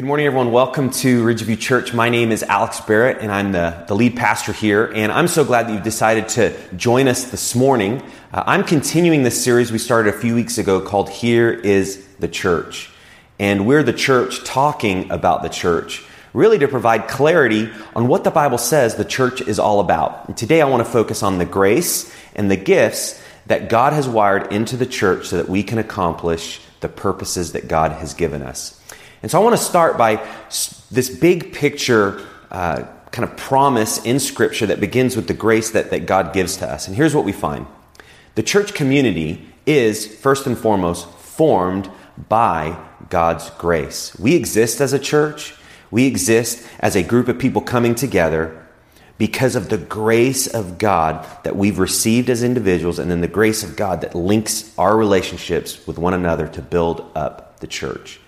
Good morning, everyone. Welcome to Ridgeview Church. My name is Alex Barrett, and I'm the, the lead pastor here. And I'm so glad that you've decided to join us this morning. Uh, I'm continuing this series we started a few weeks ago called Here is the Church. And we're the church talking about the church, really to provide clarity on what the Bible says the church is all about. And today I want to focus on the grace and the gifts that God has wired into the church so that we can accomplish the purposes that God has given us. And so I want to start by this big picture uh, kind of promise in Scripture that begins with the grace that, that God gives to us. And here's what we find the church community is, first and foremost, formed by God's grace. We exist as a church, we exist as a group of people coming together because of the grace of God that we've received as individuals, and then the grace of God that links our relationships with one another to build up the church.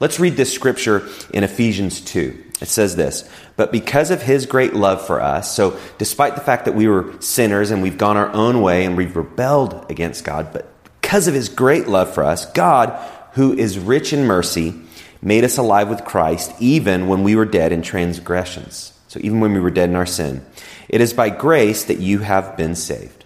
Let's read this scripture in Ephesians 2. It says this But because of his great love for us, so despite the fact that we were sinners and we've gone our own way and we've rebelled against God, but because of his great love for us, God, who is rich in mercy, made us alive with Christ even when we were dead in transgressions. So even when we were dead in our sin. It is by grace that you have been saved.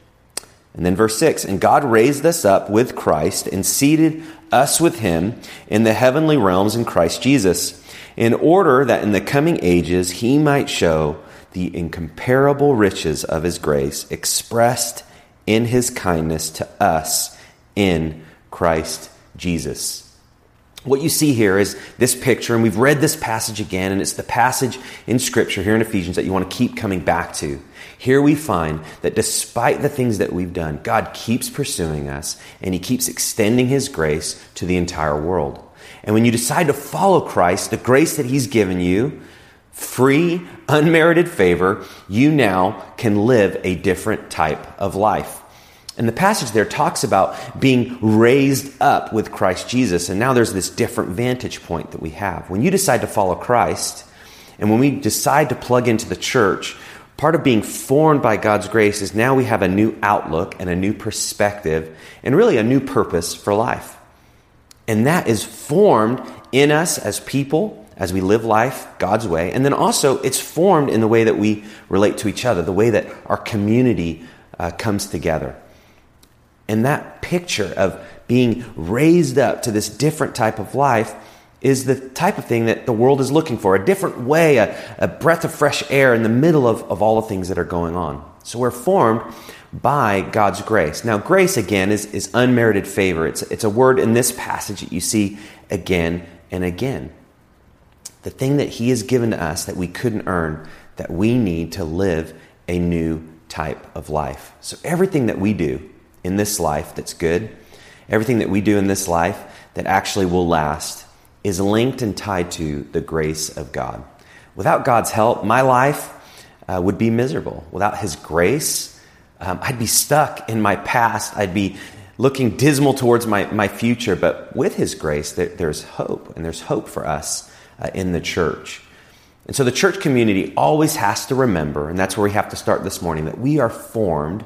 And then verse 6 And God raised us up with Christ and seated us with him in the heavenly realms in Christ Jesus, in order that in the coming ages he might show the incomparable riches of his grace expressed in his kindness to us in Christ Jesus. What you see here is this picture, and we've read this passage again, and it's the passage in Scripture here in Ephesians that you want to keep coming back to. Here we find that despite the things that we've done, God keeps pursuing us and He keeps extending His grace to the entire world. And when you decide to follow Christ, the grace that He's given you, free, unmerited favor, you now can live a different type of life. And the passage there talks about being raised up with Christ Jesus. And now there's this different vantage point that we have. When you decide to follow Christ, and when we decide to plug into the church, Part of being formed by God's grace is now we have a new outlook and a new perspective and really a new purpose for life. And that is formed in us as people, as we live life God's way. And then also, it's formed in the way that we relate to each other, the way that our community uh, comes together. And that picture of being raised up to this different type of life is the type of thing that the world is looking for a different way, a, a breath of fresh air in the middle of, of all the things that are going on. So we're formed by God's grace. Now, grace, again, is, is unmerited favor. It's, it's a word in this passage that you see again and again. The thing that He has given to us that we couldn't earn, that we need to live a new type of life. So, everything that we do in this life that's good, everything that we do in this life that actually will last, is linked and tied to the grace of God. Without God's help, my life uh, would be miserable. Without His grace, um, I'd be stuck in my past. I'd be looking dismal towards my, my future. But with His grace, there, there's hope, and there's hope for us uh, in the church. And so the church community always has to remember, and that's where we have to start this morning, that we are formed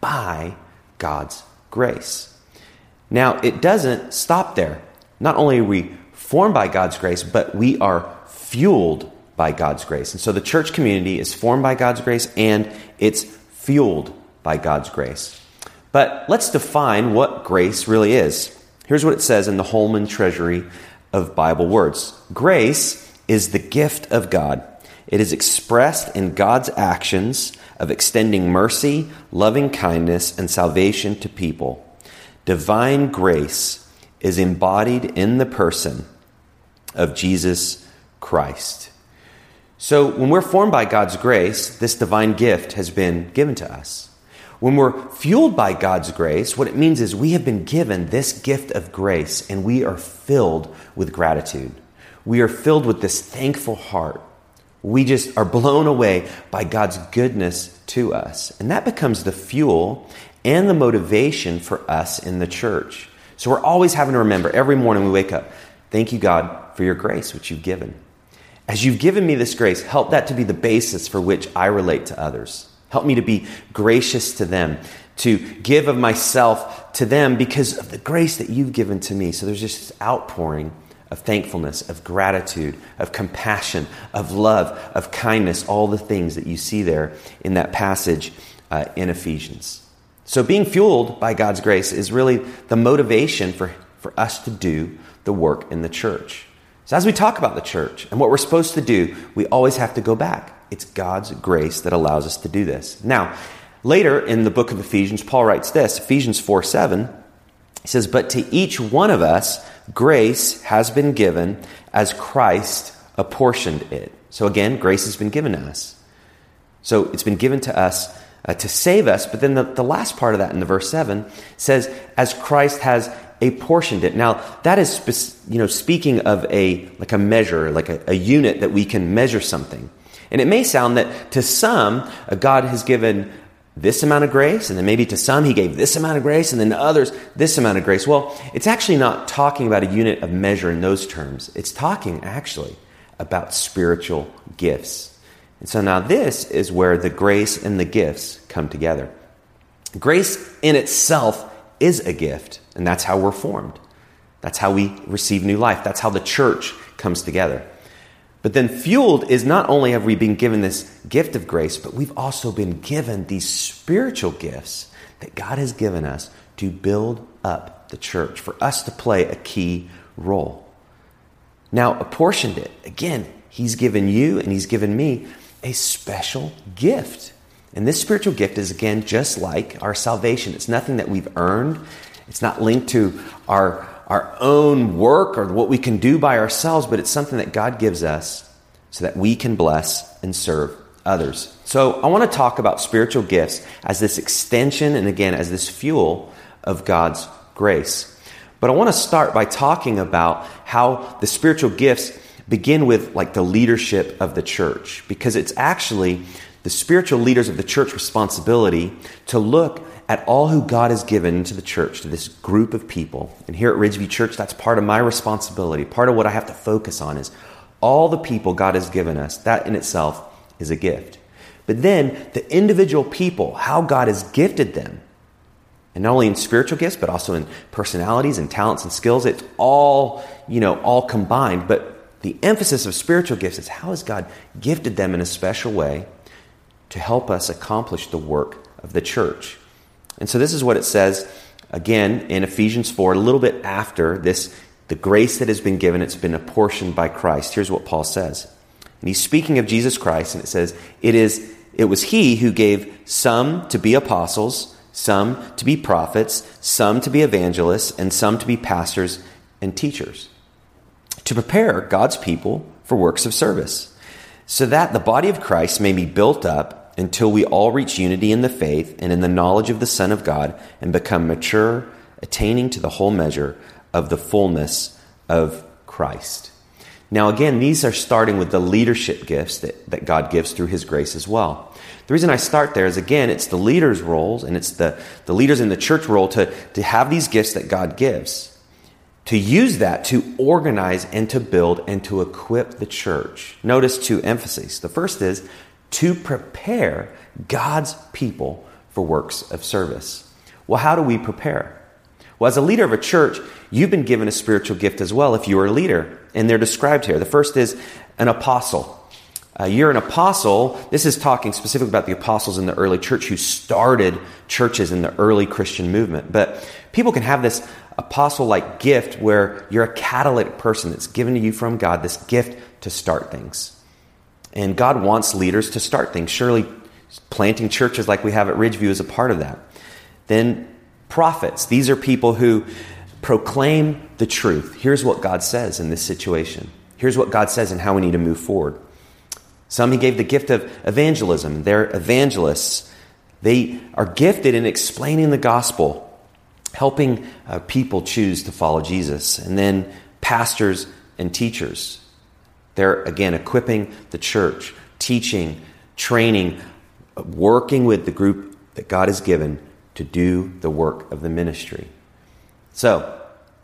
by God's grace. Now, it doesn't stop there. Not only are we formed by God's grace, but we are fueled by God's grace. And so the church community is formed by God's grace and it's fueled by God's grace. But let's define what grace really is. Here's what it says in the Holman Treasury of Bible Words Grace is the gift of God. It is expressed in God's actions of extending mercy, loving kindness, and salvation to people. Divine grace is embodied in the person of Jesus Christ. So, when we're formed by God's grace, this divine gift has been given to us. When we're fueled by God's grace, what it means is we have been given this gift of grace and we are filled with gratitude. We are filled with this thankful heart. We just are blown away by God's goodness to us. And that becomes the fuel and the motivation for us in the church. So we're always having to remember every morning we wake up, thank you, God, for your grace, which you've given. As you've given me this grace, help that to be the basis for which I relate to others. Help me to be gracious to them, to give of myself to them because of the grace that you've given to me. So there's just this outpouring of thankfulness, of gratitude, of compassion, of love, of kindness, all the things that you see there in that passage uh, in Ephesians. So, being fueled by God's grace is really the motivation for, for us to do the work in the church. So, as we talk about the church and what we're supposed to do, we always have to go back. It's God's grace that allows us to do this. Now, later in the book of Ephesians, Paul writes this Ephesians 4 7. He says, But to each one of us, grace has been given as Christ apportioned it. So again, grace has been given to us. So it's been given to us uh, to save us. But then the, the last part of that in the verse 7 says, as Christ has apportioned it. Now, that is, you know, speaking of a, like a measure, like a, a unit that we can measure something. And it may sound that to some, uh, God has given this amount of grace, and then maybe to some he gave this amount of grace, and then to others this amount of grace. Well, it's actually not talking about a unit of measure in those terms. It's talking actually about spiritual gifts. And so now this is where the grace and the gifts come together. Grace in itself is a gift, and that's how we're formed. That's how we receive new life. That's how the church comes together. But then, fueled is not only have we been given this gift of grace, but we've also been given these spiritual gifts that God has given us to build up the church, for us to play a key role. Now, apportioned it. Again, He's given you and He's given me a special gift. And this spiritual gift is, again, just like our salvation. It's nothing that we've earned, it's not linked to our our own work or what we can do by ourselves, but it's something that God gives us so that we can bless and serve others. So I want to talk about spiritual gifts as this extension and again as this fuel of God's grace. But I want to start by talking about how the spiritual gifts begin with like the leadership of the church because it's actually the spiritual leaders of the church responsibility to look at all who God has given to the church, to this group of people. And here at Ridgeview Church, that's part of my responsibility. Part of what I have to focus on is all the people God has given us. That in itself is a gift. But then the individual people, how God has gifted them, and not only in spiritual gifts, but also in personalities and talents and skills, it's all, you know, all combined. But the emphasis of spiritual gifts is how has God gifted them in a special way to help us accomplish the work of the church. And so this is what it says again in Ephesians 4, a little bit after this, the grace that has been given, it's been apportioned by Christ. Here's what Paul says. And he's speaking of Jesus Christ, and it says, It is it was he who gave some to be apostles, some to be prophets, some to be evangelists, and some to be pastors and teachers, to prepare God's people for works of service, so that the body of Christ may be built up until we all reach unity in the faith and in the knowledge of the Son of God and become mature, attaining to the whole measure of the fullness of Christ. Now, again, these are starting with the leadership gifts that, that God gives through His grace as well. The reason I start there is, again, it's the leaders' roles and it's the, the leaders in the church role to, to have these gifts that God gives, to use that to organize and to build and to equip the church. Notice two emphases. The first is to prepare God's people for works of service. Well, how do we prepare? Well, as a leader of a church, you've been given a spiritual gift as well if you are a leader, and they're described here. The first is an apostle. Uh, you're an apostle. This is talking specifically about the apostles in the early church who started churches in the early Christian movement. But people can have this apostle like gift where you're a catalytic person that's given to you from God, this gift to start things. And God wants leaders to start things. Surely planting churches like we have at Ridgeview is a part of that. Then prophets. These are people who proclaim the truth. Here's what God says in this situation. Here's what God says and how we need to move forward. Some he gave the gift of evangelism. They're evangelists. They are gifted in explaining the gospel, helping uh, people choose to follow Jesus. And then pastors and teachers. They're, again, equipping the church, teaching, training, working with the group that God has given to do the work of the ministry. So,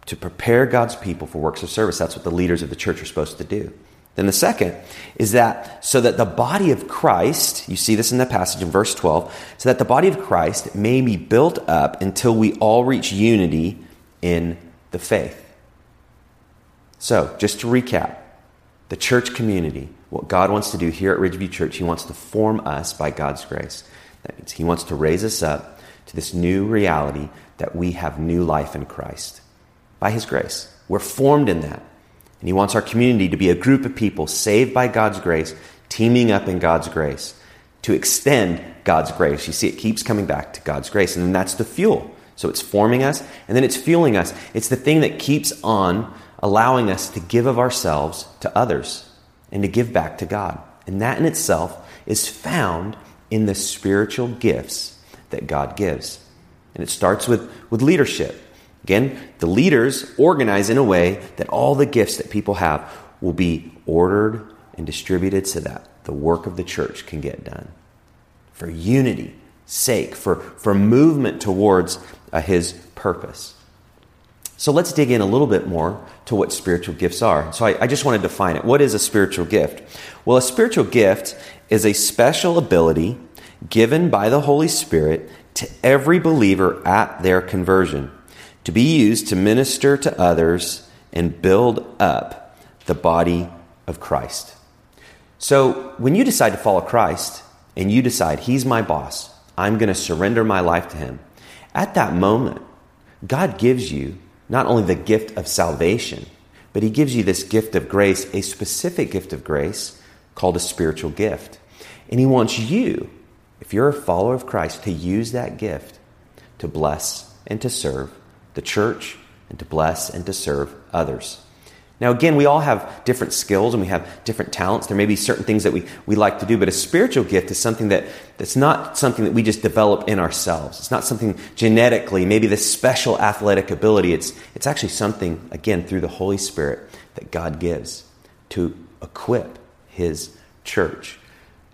to prepare God's people for works of service, that's what the leaders of the church are supposed to do. Then the second is that so that the body of Christ, you see this in the passage in verse 12, so that the body of Christ may be built up until we all reach unity in the faith. So, just to recap, the church community, what God wants to do here at Ridgeview Church, He wants to form us by God's grace. That means He wants to raise us up to this new reality that we have new life in Christ by His grace. We're formed in that. And He wants our community to be a group of people saved by God's grace, teaming up in God's grace to extend God's grace. You see, it keeps coming back to God's grace. And then that's the fuel. So it's forming us, and then it's fueling us. It's the thing that keeps on allowing us to give of ourselves to others and to give back to God. And that in itself is found in the spiritual gifts that God gives. And it starts with, with leadership. Again, the leaders organize in a way that all the gifts that people have will be ordered and distributed so that the work of the church can get done. For unity sake, for, for movement towards uh, his purpose. So let's dig in a little bit more to what spiritual gifts are. So I, I just want to define it. What is a spiritual gift? Well, a spiritual gift is a special ability given by the Holy Spirit to every believer at their conversion to be used to minister to others and build up the body of Christ. So when you decide to follow Christ and you decide, He's my boss, I'm going to surrender my life to Him, at that moment, God gives you not only the gift of salvation, but He gives you this gift of grace, a specific gift of grace called a spiritual gift. And He wants you if you're a follower of Christ, to use that gift to bless and to serve the church and to bless and to serve others. Now, again, we all have different skills and we have different talents. There may be certain things that we, we like to do, but a spiritual gift is something that, that's not something that we just develop in ourselves. It's not something genetically, maybe this special athletic ability. It's, it's actually something, again, through the Holy Spirit that God gives to equip His church.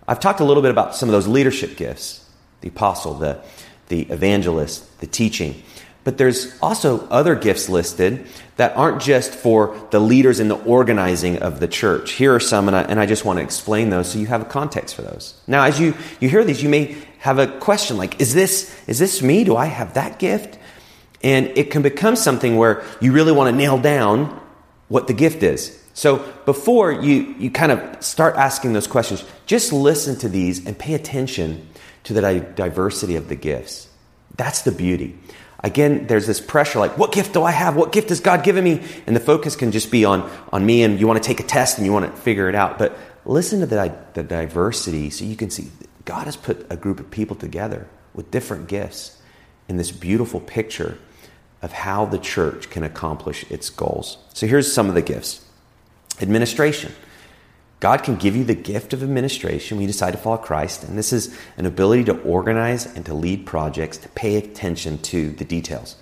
I've talked a little bit about some of those leadership gifts the apostle, the, the evangelist, the teaching. But there's also other gifts listed that aren't just for the leaders in the organizing of the church. Here are some, and I, and I, just want to explain those so you have a context for those. Now, as you, you hear these, you may have a question like, is this, is this me? Do I have that gift? And it can become something where you really want to nail down what the gift is. So before you, you kind of start asking those questions, just listen to these and pay attention to the diversity of the gifts. That's the beauty. Again, there's this pressure like, what gift do I have? What gift has God given me? And the focus can just be on, on me and you want to take a test and you want to figure it out. But listen to the, the diversity so you can see God has put a group of people together with different gifts in this beautiful picture of how the church can accomplish its goals. So here's some of the gifts. Administration. God can give you the gift of administration when you decide to follow Christ, and this is an ability to organize and to lead projects, to pay attention to the details.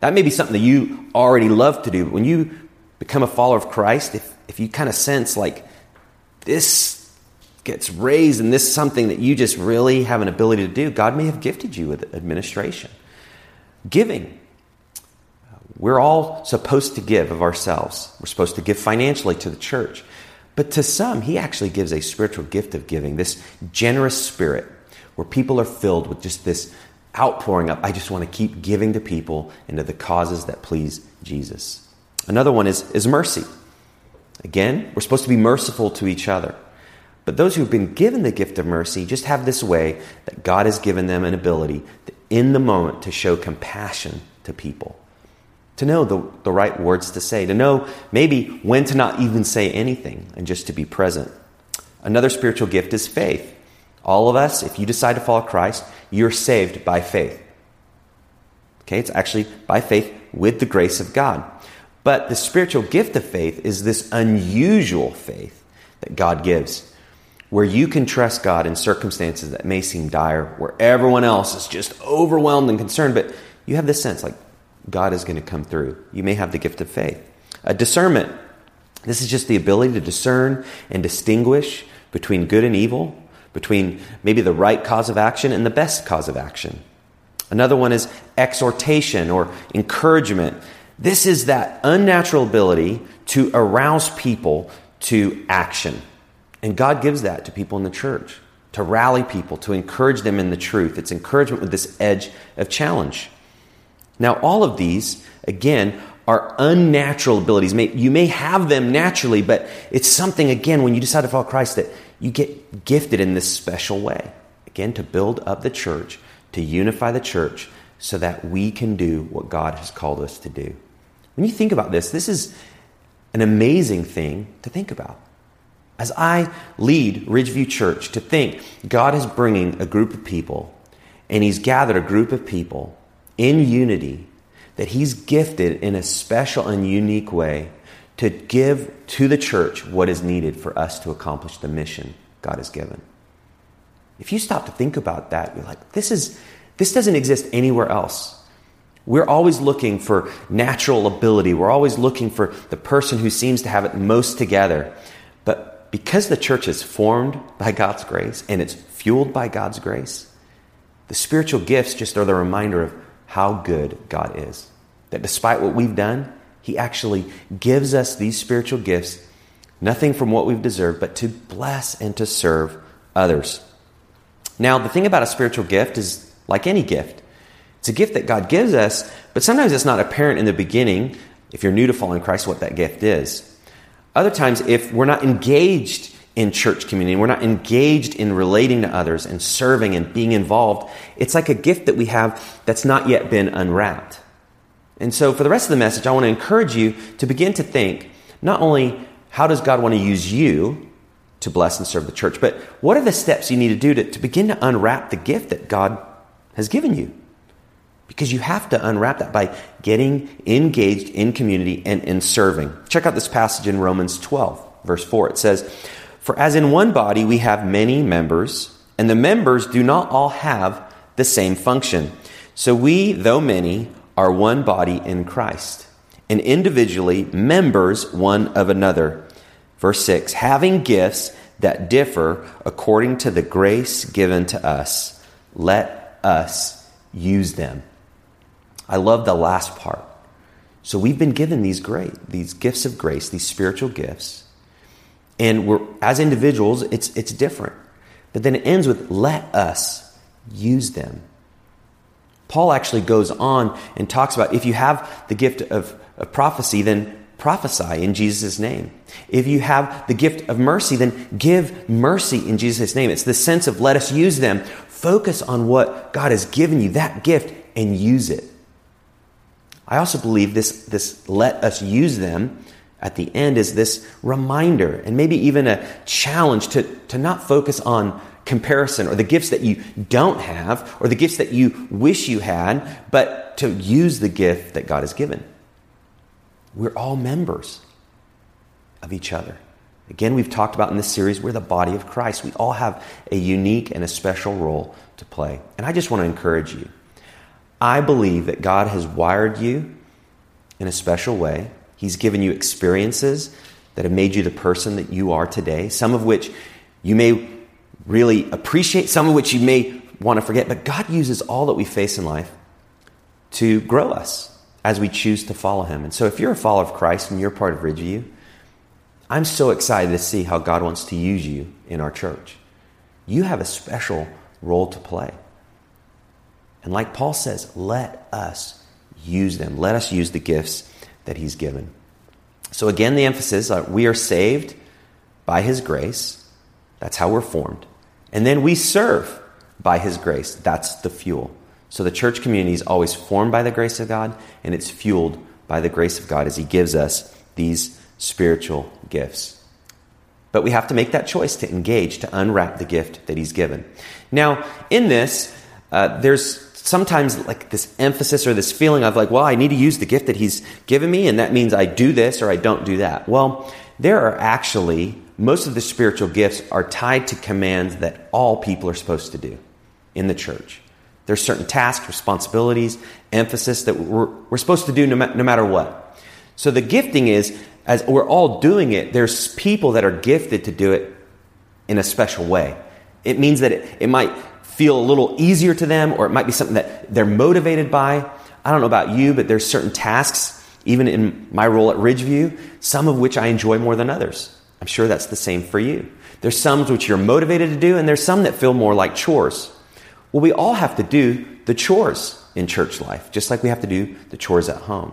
That may be something that you already love to do, but when you become a follower of Christ, if, if you kind of sense like this gets raised and this is something that you just really have an ability to do, God may have gifted you with administration. Giving. We're all supposed to give of ourselves. We're supposed to give financially to the church. But to some, he actually gives a spiritual gift of giving, this generous spirit where people are filled with just this outpouring of, I just want to keep giving to people and to the causes that please Jesus. Another one is, is mercy. Again, we're supposed to be merciful to each other. But those who've been given the gift of mercy just have this way that God has given them an ability to, in the moment to show compassion to people to know the, the right words to say, to know maybe when to not even say anything and just to be present. Another spiritual gift is faith. All of us, if you decide to follow Christ, you're saved by faith. Okay, it's actually by faith with the grace of God. But the spiritual gift of faith is this unusual faith that God gives, where you can trust God in circumstances that may seem dire, where everyone else is just overwhelmed and concerned, but you have this sense like, God is going to come through. You may have the gift of faith. A discernment. This is just the ability to discern and distinguish between good and evil, between maybe the right cause of action and the best cause of action. Another one is exhortation or encouragement. This is that unnatural ability to arouse people to action. And God gives that to people in the church, to rally people, to encourage them in the truth. It's encouragement with this edge of challenge. Now, all of these, again, are unnatural abilities. You may have them naturally, but it's something, again, when you decide to follow Christ, that you get gifted in this special way. Again, to build up the church, to unify the church, so that we can do what God has called us to do. When you think about this, this is an amazing thing to think about. As I lead Ridgeview Church, to think God is bringing a group of people, and He's gathered a group of people in unity that He's gifted in a special and unique way to give to the church what is needed for us to accomplish the mission God has given. If you stop to think about that, you're like, this is this doesn't exist anywhere else. We're always looking for natural ability. We're always looking for the person who seems to have it most together. But because the church is formed by God's grace and it's fueled by God's grace, the spiritual gifts just are the reminder of how good God is. That despite what we've done, He actually gives us these spiritual gifts, nothing from what we've deserved, but to bless and to serve others. Now, the thing about a spiritual gift is like any gift. It's a gift that God gives us, but sometimes it's not apparent in the beginning, if you're new to following Christ, what that gift is. Other times, if we're not engaged in church community. We're not engaged in relating to others and serving and being involved. It's like a gift that we have that's not yet been unwrapped. And so, for the rest of the message, I want to encourage you to begin to think not only how does God want to use you to bless and serve the church, but what are the steps you need to do to, to begin to unwrap the gift that God has given you? Because you have to unwrap that by getting engaged in community and in serving. Check out this passage in Romans 12, verse 4. It says, for as in one body we have many members, and the members do not all have the same function. So we, though many, are one body in Christ, and individually members one of another. Verse 6 having gifts that differ according to the grace given to us, let us use them. I love the last part. So we've been given these great, these gifts of grace, these spiritual gifts. And we're, as individuals, it's, it's different. But then it ends with, let us use them. Paul actually goes on and talks about if you have the gift of, of prophecy, then prophesy in Jesus' name. If you have the gift of mercy, then give mercy in Jesus' name. It's the sense of let us use them. Focus on what God has given you, that gift, and use it. I also believe this, this let us use them at the end is this reminder and maybe even a challenge to, to not focus on comparison or the gifts that you don't have or the gifts that you wish you had, but to use the gift that God has given. We're all members of each other. Again, we've talked about in this series, we're the body of Christ. We all have a unique and a special role to play. And I just want to encourage you. I believe that God has wired you in a special way He's given you experiences that have made you the person that you are today, some of which you may really appreciate, some of which you may want to forget. But God uses all that we face in life to grow us as we choose to follow Him. And so, if you're a follower of Christ and you're part of Ridgeview, I'm so excited to see how God wants to use you in our church. You have a special role to play. And like Paul says, let us use them. Let us use the gifts that He's given. So, again, the emphasis uh, we are saved by His grace. That's how we're formed. And then we serve by His grace. That's the fuel. So, the church community is always formed by the grace of God, and it's fueled by the grace of God as He gives us these spiritual gifts. But we have to make that choice to engage, to unwrap the gift that He's given. Now, in this, uh, there's sometimes like this emphasis or this feeling of like, well, I need to use the gift that he's given me, and that means I do this or I don't do that. Well, there are actually, most of the spiritual gifts are tied to commands that all people are supposed to do in the church. There's certain tasks, responsibilities, emphasis that we're, we're supposed to do no, no matter what. So the gifting is, as we're all doing it, there's people that are gifted to do it in a special way. It means that it, it might feel a little easier to them, or it might be something that they're motivated by. I don't know about you, but there's certain tasks, even in my role at Ridgeview, some of which I enjoy more than others. I'm sure that's the same for you. There's some which you're motivated to do, and there's some that feel more like chores. Well, we all have to do the chores in church life, just like we have to do the chores at home.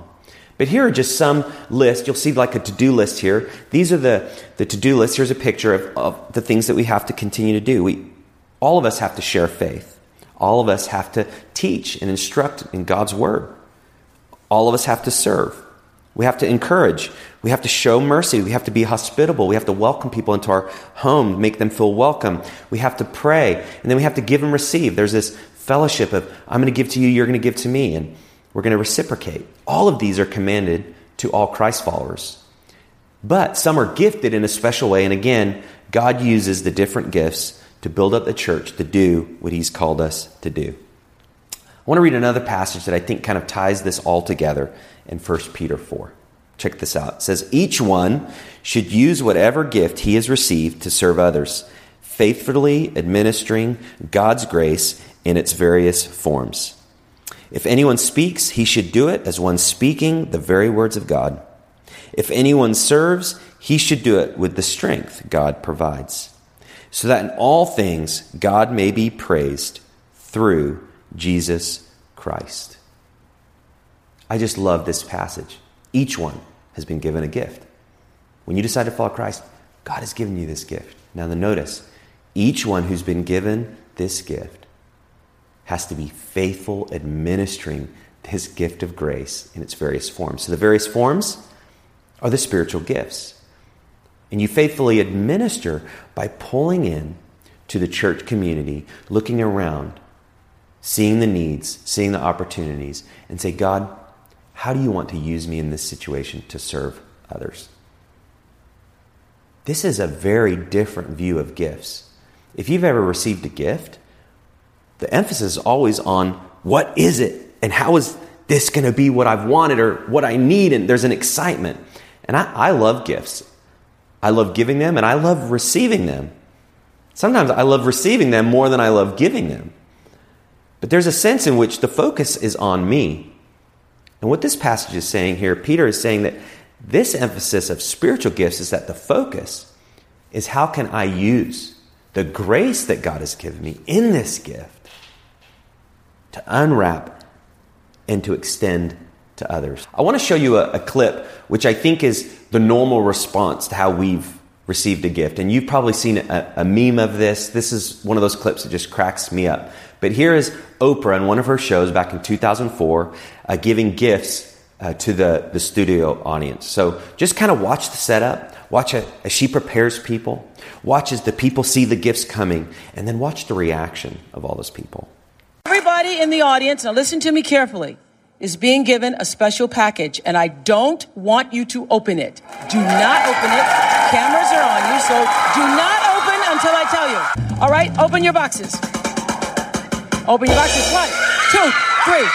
But here are just some lists. You'll see like a to do list here. These are the, the to do list. Here's a picture of, of the things that we have to continue to do. We, all of us have to share faith. All of us have to teach and instruct in God's Word. All of us have to serve. We have to encourage. We have to show mercy. We have to be hospitable. We have to welcome people into our home, make them feel welcome. We have to pray. And then we have to give and receive. There's this fellowship of, I'm going to give to you, you're going to give to me. And we're going to reciprocate. All of these are commanded to all Christ followers. But some are gifted in a special way. And again, God uses the different gifts to build up the church to do what He's called us to do. I want to read another passage that I think kind of ties this all together in 1 Peter 4. Check this out. It says, Each one should use whatever gift he has received to serve others, faithfully administering God's grace in its various forms. If anyone speaks, he should do it as one speaking the very words of God. If anyone serves, he should do it with the strength God provides, so that in all things God may be praised through Jesus Christ. I just love this passage. Each one has been given a gift. When you decide to follow Christ, God has given you this gift. Now, the notice each one who's been given this gift has to be faithful administering this gift of grace in its various forms. So, the various forms are the spiritual gifts. And you faithfully administer by pulling in to the church community, looking around, seeing the needs, seeing the opportunities, and say, God, how do you want to use me in this situation to serve others? This is a very different view of gifts. If you've ever received a gift, the emphasis is always on what is it and how is this going to be what I've wanted or what I need, and there's an excitement. And I, I love gifts. I love giving them and I love receiving them. Sometimes I love receiving them more than I love giving them. But there's a sense in which the focus is on me. And what this passage is saying here, Peter is saying that this emphasis of spiritual gifts is that the focus is how can I use the grace that God has given me in this gift to unwrap and to extend to others. I want to show you a, a clip which I think is the normal response to how we've received a gift. And you've probably seen a, a, meme of this. This is one of those clips that just cracks me up. But here is Oprah in one of her shows back in 2004 uh, giving gifts uh, to the, the studio audience. So just kind of watch the setup, watch as she prepares people, watch as the people see the gifts coming, and then watch the reaction of all those people. Everybody in the audience, now listen to me carefully, is being given a special package, and I don't want you to open it. Do not open it. Cameras are on you, so do not open until I tell you. All right, open your boxes. Open your boxes. One, two, three.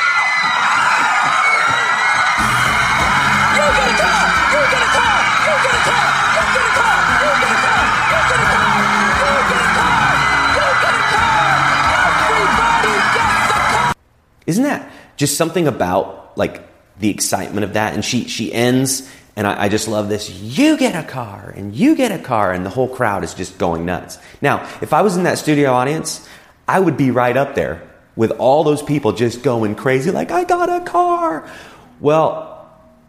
You get a. You get a. You get a. You get a. You get a. You get a. You get a. Everybody gets a. Isn't that just something about like the excitement of that? And she she ends, and I, I just love this. You get a car, and you get a car, and the whole crowd is just going nuts. Now, if I was in that studio audience, I would be right up there with all those people just going crazy, like, I got a car. Well,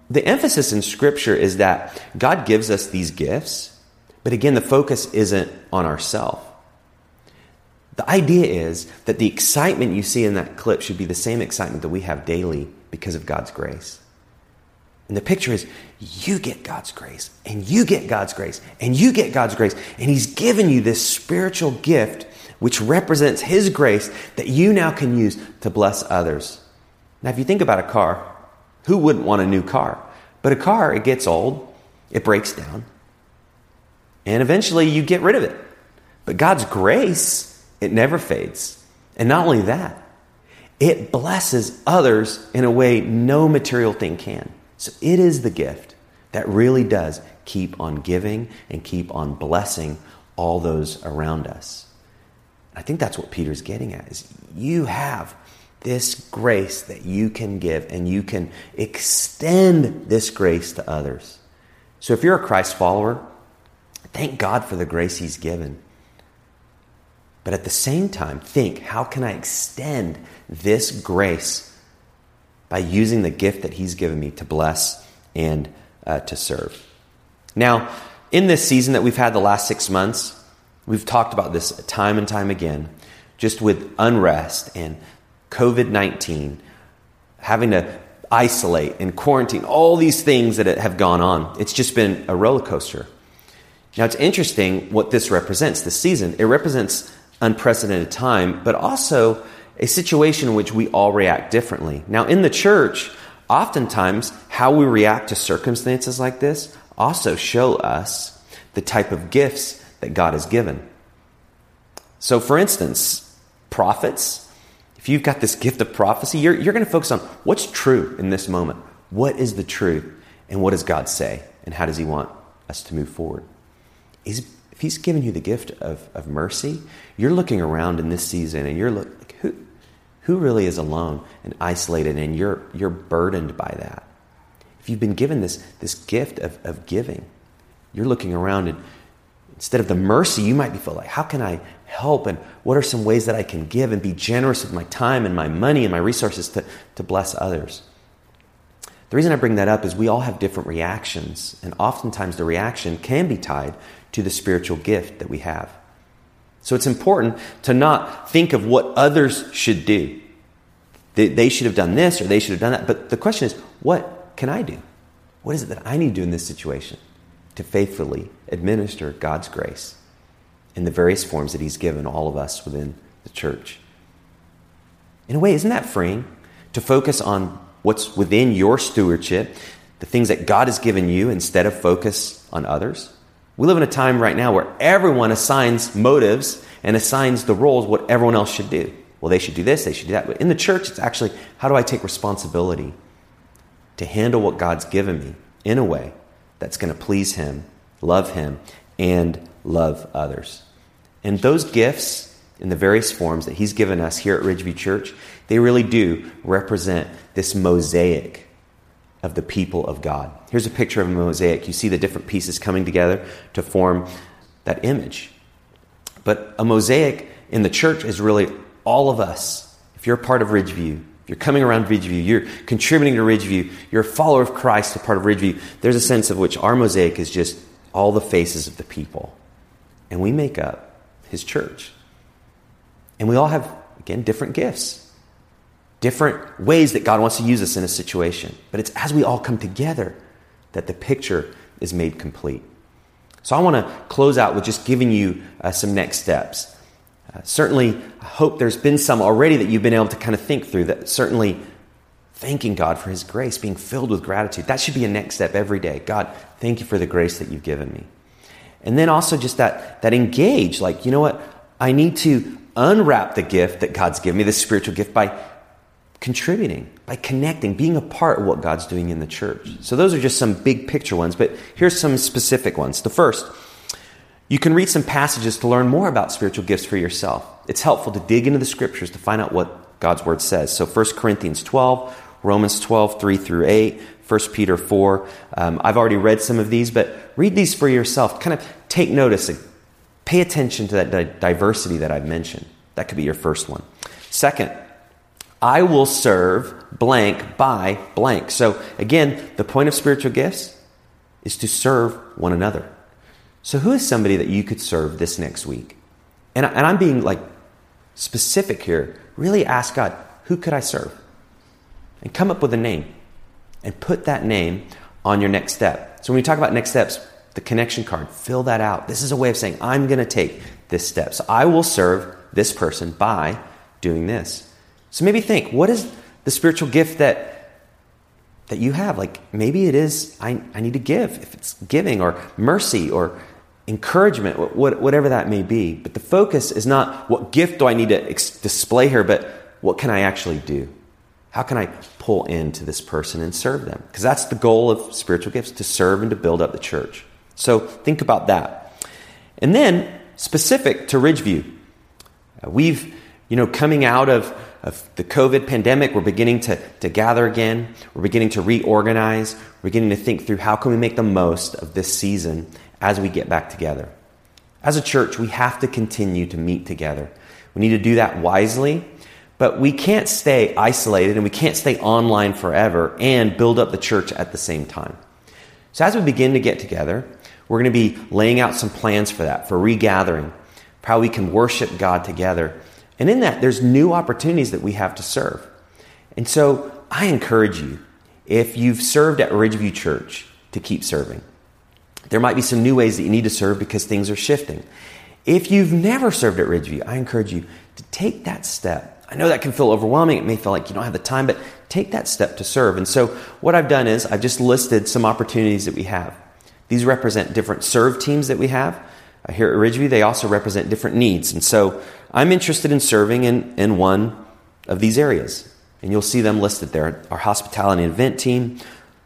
the emphasis in Scripture is that God gives us these gifts, but again, the focus isn't on ourselves. The idea is that the excitement you see in that clip should be the same excitement that we have daily because of God's grace. And the picture is you get God's grace, and you get God's grace, and you get God's grace. And He's given you this spiritual gift which represents His grace that you now can use to bless others. Now, if you think about a car, who wouldn't want a new car? But a car, it gets old, it breaks down, and eventually you get rid of it. But God's grace, it never fades. And not only that, it blesses others in a way no material thing can. So it is the gift that really does keep on giving and keep on blessing all those around us. I think that's what Peter's getting at is you have this grace that you can give and you can extend this grace to others. So if you're a Christ follower, thank God for the grace he's given. But at the same time, think how can I extend this grace by using the gift that he's given me to bless and uh, to serve. Now, in this season that we've had the last six months, we've talked about this time and time again, just with unrest and COVID 19, having to isolate and quarantine, all these things that have gone on. It's just been a roller coaster. Now, it's interesting what this represents this season. It represents unprecedented time, but also a situation in which we all react differently. Now, in the church, oftentimes how we react to circumstances like this also show us the type of gifts that God has given. So, for instance, prophets, if you've got this gift of prophecy, you're, you're going to focus on what's true in this moment. What is the truth? And what does God say? And how does He want us to move forward? Is, if He's given you the gift of, of mercy, you're looking around in this season and you're looking, who, who really is alone and isolated and you're, you're burdened by that? If you've been given this, this gift of, of giving, you're looking around and instead of the mercy, you might be feeling like, how can I help? And what are some ways that I can give and be generous with my time and my money and my resources to, to bless others? The reason I bring that up is we all have different reactions, and oftentimes the reaction can be tied to the spiritual gift that we have. So it's important to not think of what others should do. They should have done this or they should have done that. But the question is, what can I do? What is it that I need to do in this situation to faithfully administer God's grace in the various forms that He's given all of us within the church? In a way, isn't that freeing to focus on what's within your stewardship, the things that God has given you, instead of focus on others? We live in a time right now where everyone assigns motives and assigns the roles what everyone else should do. Well, they should do this, they should do that. But in the church, it's actually how do I take responsibility to handle what God's given me in a way that's going to please Him, love Him, and love others. And those gifts in the various forms that He's given us here at Ridgeview Church, they really do represent this mosaic of the people of God. Here's a picture of a mosaic. You see the different pieces coming together to form that image. But a mosaic in the church is really all of us. If you're a part of Ridgeview, if you're coming around Ridgeview, you're contributing to Ridgeview, you're a follower of Christ, a part of Ridgeview, there's a sense of which our mosaic is just all the faces of the people. And we make up his church. And we all have, again, different gifts different ways that God wants to use us in a situation. But it's as we all come together that the picture is made complete. So I want to close out with just giving you uh, some next steps. Uh, certainly, I hope there's been some already that you've been able to kind of think through that certainly thanking God for His grace, being filled with gratitude. That should be a next step every day. God, thank you for the grace that you've given me. And then also just that, that engage, like, you know what? I need to unwrap the gift that God's given me, this spiritual gift, by contributing, by connecting, being a part of what God's doing in the church. So those are just some big picture ones, but here's some specific ones. The first, you can read some passages to learn more about spiritual gifts for yourself. It's helpful to dig into the scriptures to find out what God's word says. So 1 Corinthians 12, Romans 12, 3 through 8, 1 Peter 4. Um, I've already read some of these, but read these for yourself. Kind of take notice. And pay attention to that diversity that I've mentioned. That could be your first one. Second, I will serve blank by blank. So, again, the point of spiritual gifts is to serve one another. So, who is somebody that you could serve this next week? And, and I'm being like specific here. Really ask God, who could I serve? And come up with a name and put that name on your next step. So, when we talk about next steps, the connection card, fill that out. This is a way of saying, I'm going to take this step. So, I will serve this person by doing this. So maybe think, what is the spiritual gift that that you have? Like maybe it is I, I need to give, if it's giving or mercy or encouragement, whatever that may be. But the focus is not what gift do I need to display here, but what can I actually do? How can I pull into this person and serve them? Because that's the goal of spiritual gifts to serve and to build up the church. So think about that. And then, specific to Ridgeview, uh, we've, you know, coming out of of the COVID pandemic, we're beginning to, to gather again. We're beginning to reorganize. We're beginning to think through how can we make the most of this season as we get back together. As a church, we have to continue to meet together. We need to do that wisely, but we can't stay isolated and we can't stay online forever and build up the church at the same time. So, as we begin to get together, we're going to be laying out some plans for that, for regathering, for how we can worship God together. And in that, there's new opportunities that we have to serve. And so, I encourage you, if you've served at Ridgeview Church, to keep serving. There might be some new ways that you need to serve because things are shifting. If you've never served at Ridgeview, I encourage you to take that step. I know that can feel overwhelming. It may feel like you don't have the time, but take that step to serve. And so, what I've done is I've just listed some opportunities that we have. These represent different serve teams that we have. Uh, here at Ridgeview, they also represent different needs. And so, I'm interested in serving in, in one of these areas. And you'll see them listed there our hospitality and event team,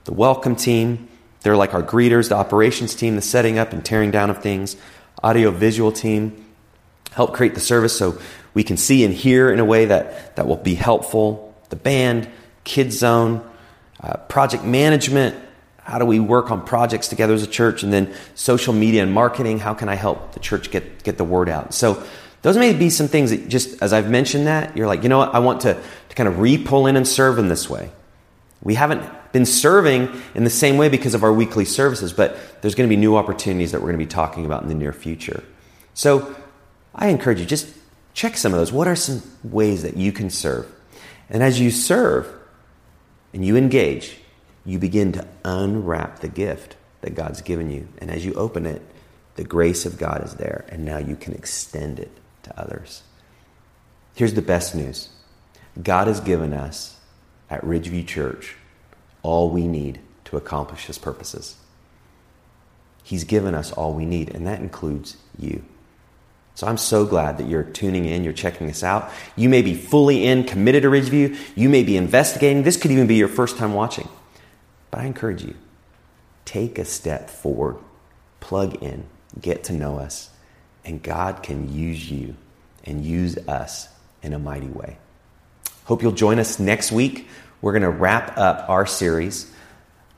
the welcome team. They're like our greeters, the operations team, the setting up and tearing down of things, audio visual team, help create the service so we can see and hear in a way that, that will be helpful, the band, kids zone, uh, project management. How do we work on projects together as a church? And then social media and marketing. How can I help the church get, get the word out? So those may be some things that just as I've mentioned that, you're like, you know what, I want to, to kind of re pull in and serve in this way. We haven't been serving in the same way because of our weekly services, but there's going to be new opportunities that we're going to be talking about in the near future. So I encourage you, just check some of those. What are some ways that you can serve? And as you serve and you engage, you begin to unwrap the gift that God's given you. And as you open it, the grace of God is there, and now you can extend it to others. Here's the best news God has given us at Ridgeview Church all we need to accomplish His purposes. He's given us all we need, and that includes you. So I'm so glad that you're tuning in, you're checking us out. You may be fully in, committed to Ridgeview. You may be investigating. This could even be your first time watching. But I encourage you take a step forward, plug in, get to know us, and God can use you and use us in a mighty way. Hope you'll join us next week. We're going to wrap up our series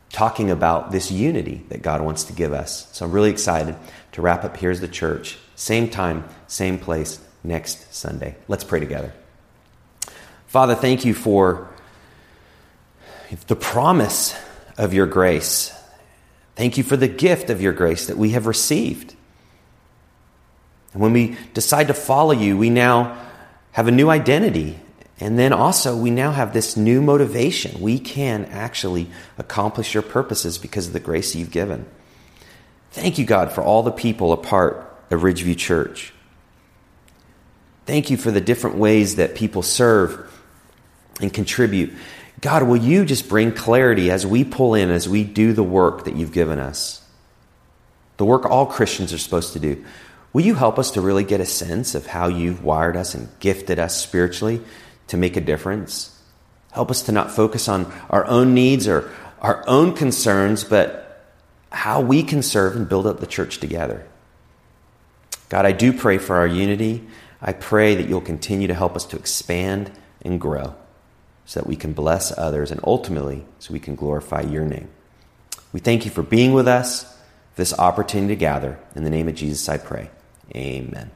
talking about this unity that God wants to give us. So I'm really excited to wrap up Here's the Church. Same time, same place, next Sunday. Let's pray together. Father, thank you for the promise of your grace. Thank you for the gift of your grace that we have received. And when we decide to follow you, we now have a new identity. And then also, we now have this new motivation. We can actually accomplish your purposes because of the grace you've given. Thank you, God, for all the people a part of Ridgeview Church. Thank you for the different ways that people serve and contribute. God, will you just bring clarity as we pull in, as we do the work that you've given us? The work all Christians are supposed to do. Will you help us to really get a sense of how you've wired us and gifted us spiritually to make a difference? Help us to not focus on our own needs or our own concerns, but how we can serve and build up the church together. God, I do pray for our unity. I pray that you'll continue to help us to expand and grow so that we can bless others and ultimately so we can glorify your name. We thank you for being with us, this opportunity to gather. In the name of Jesus, I pray. Amen.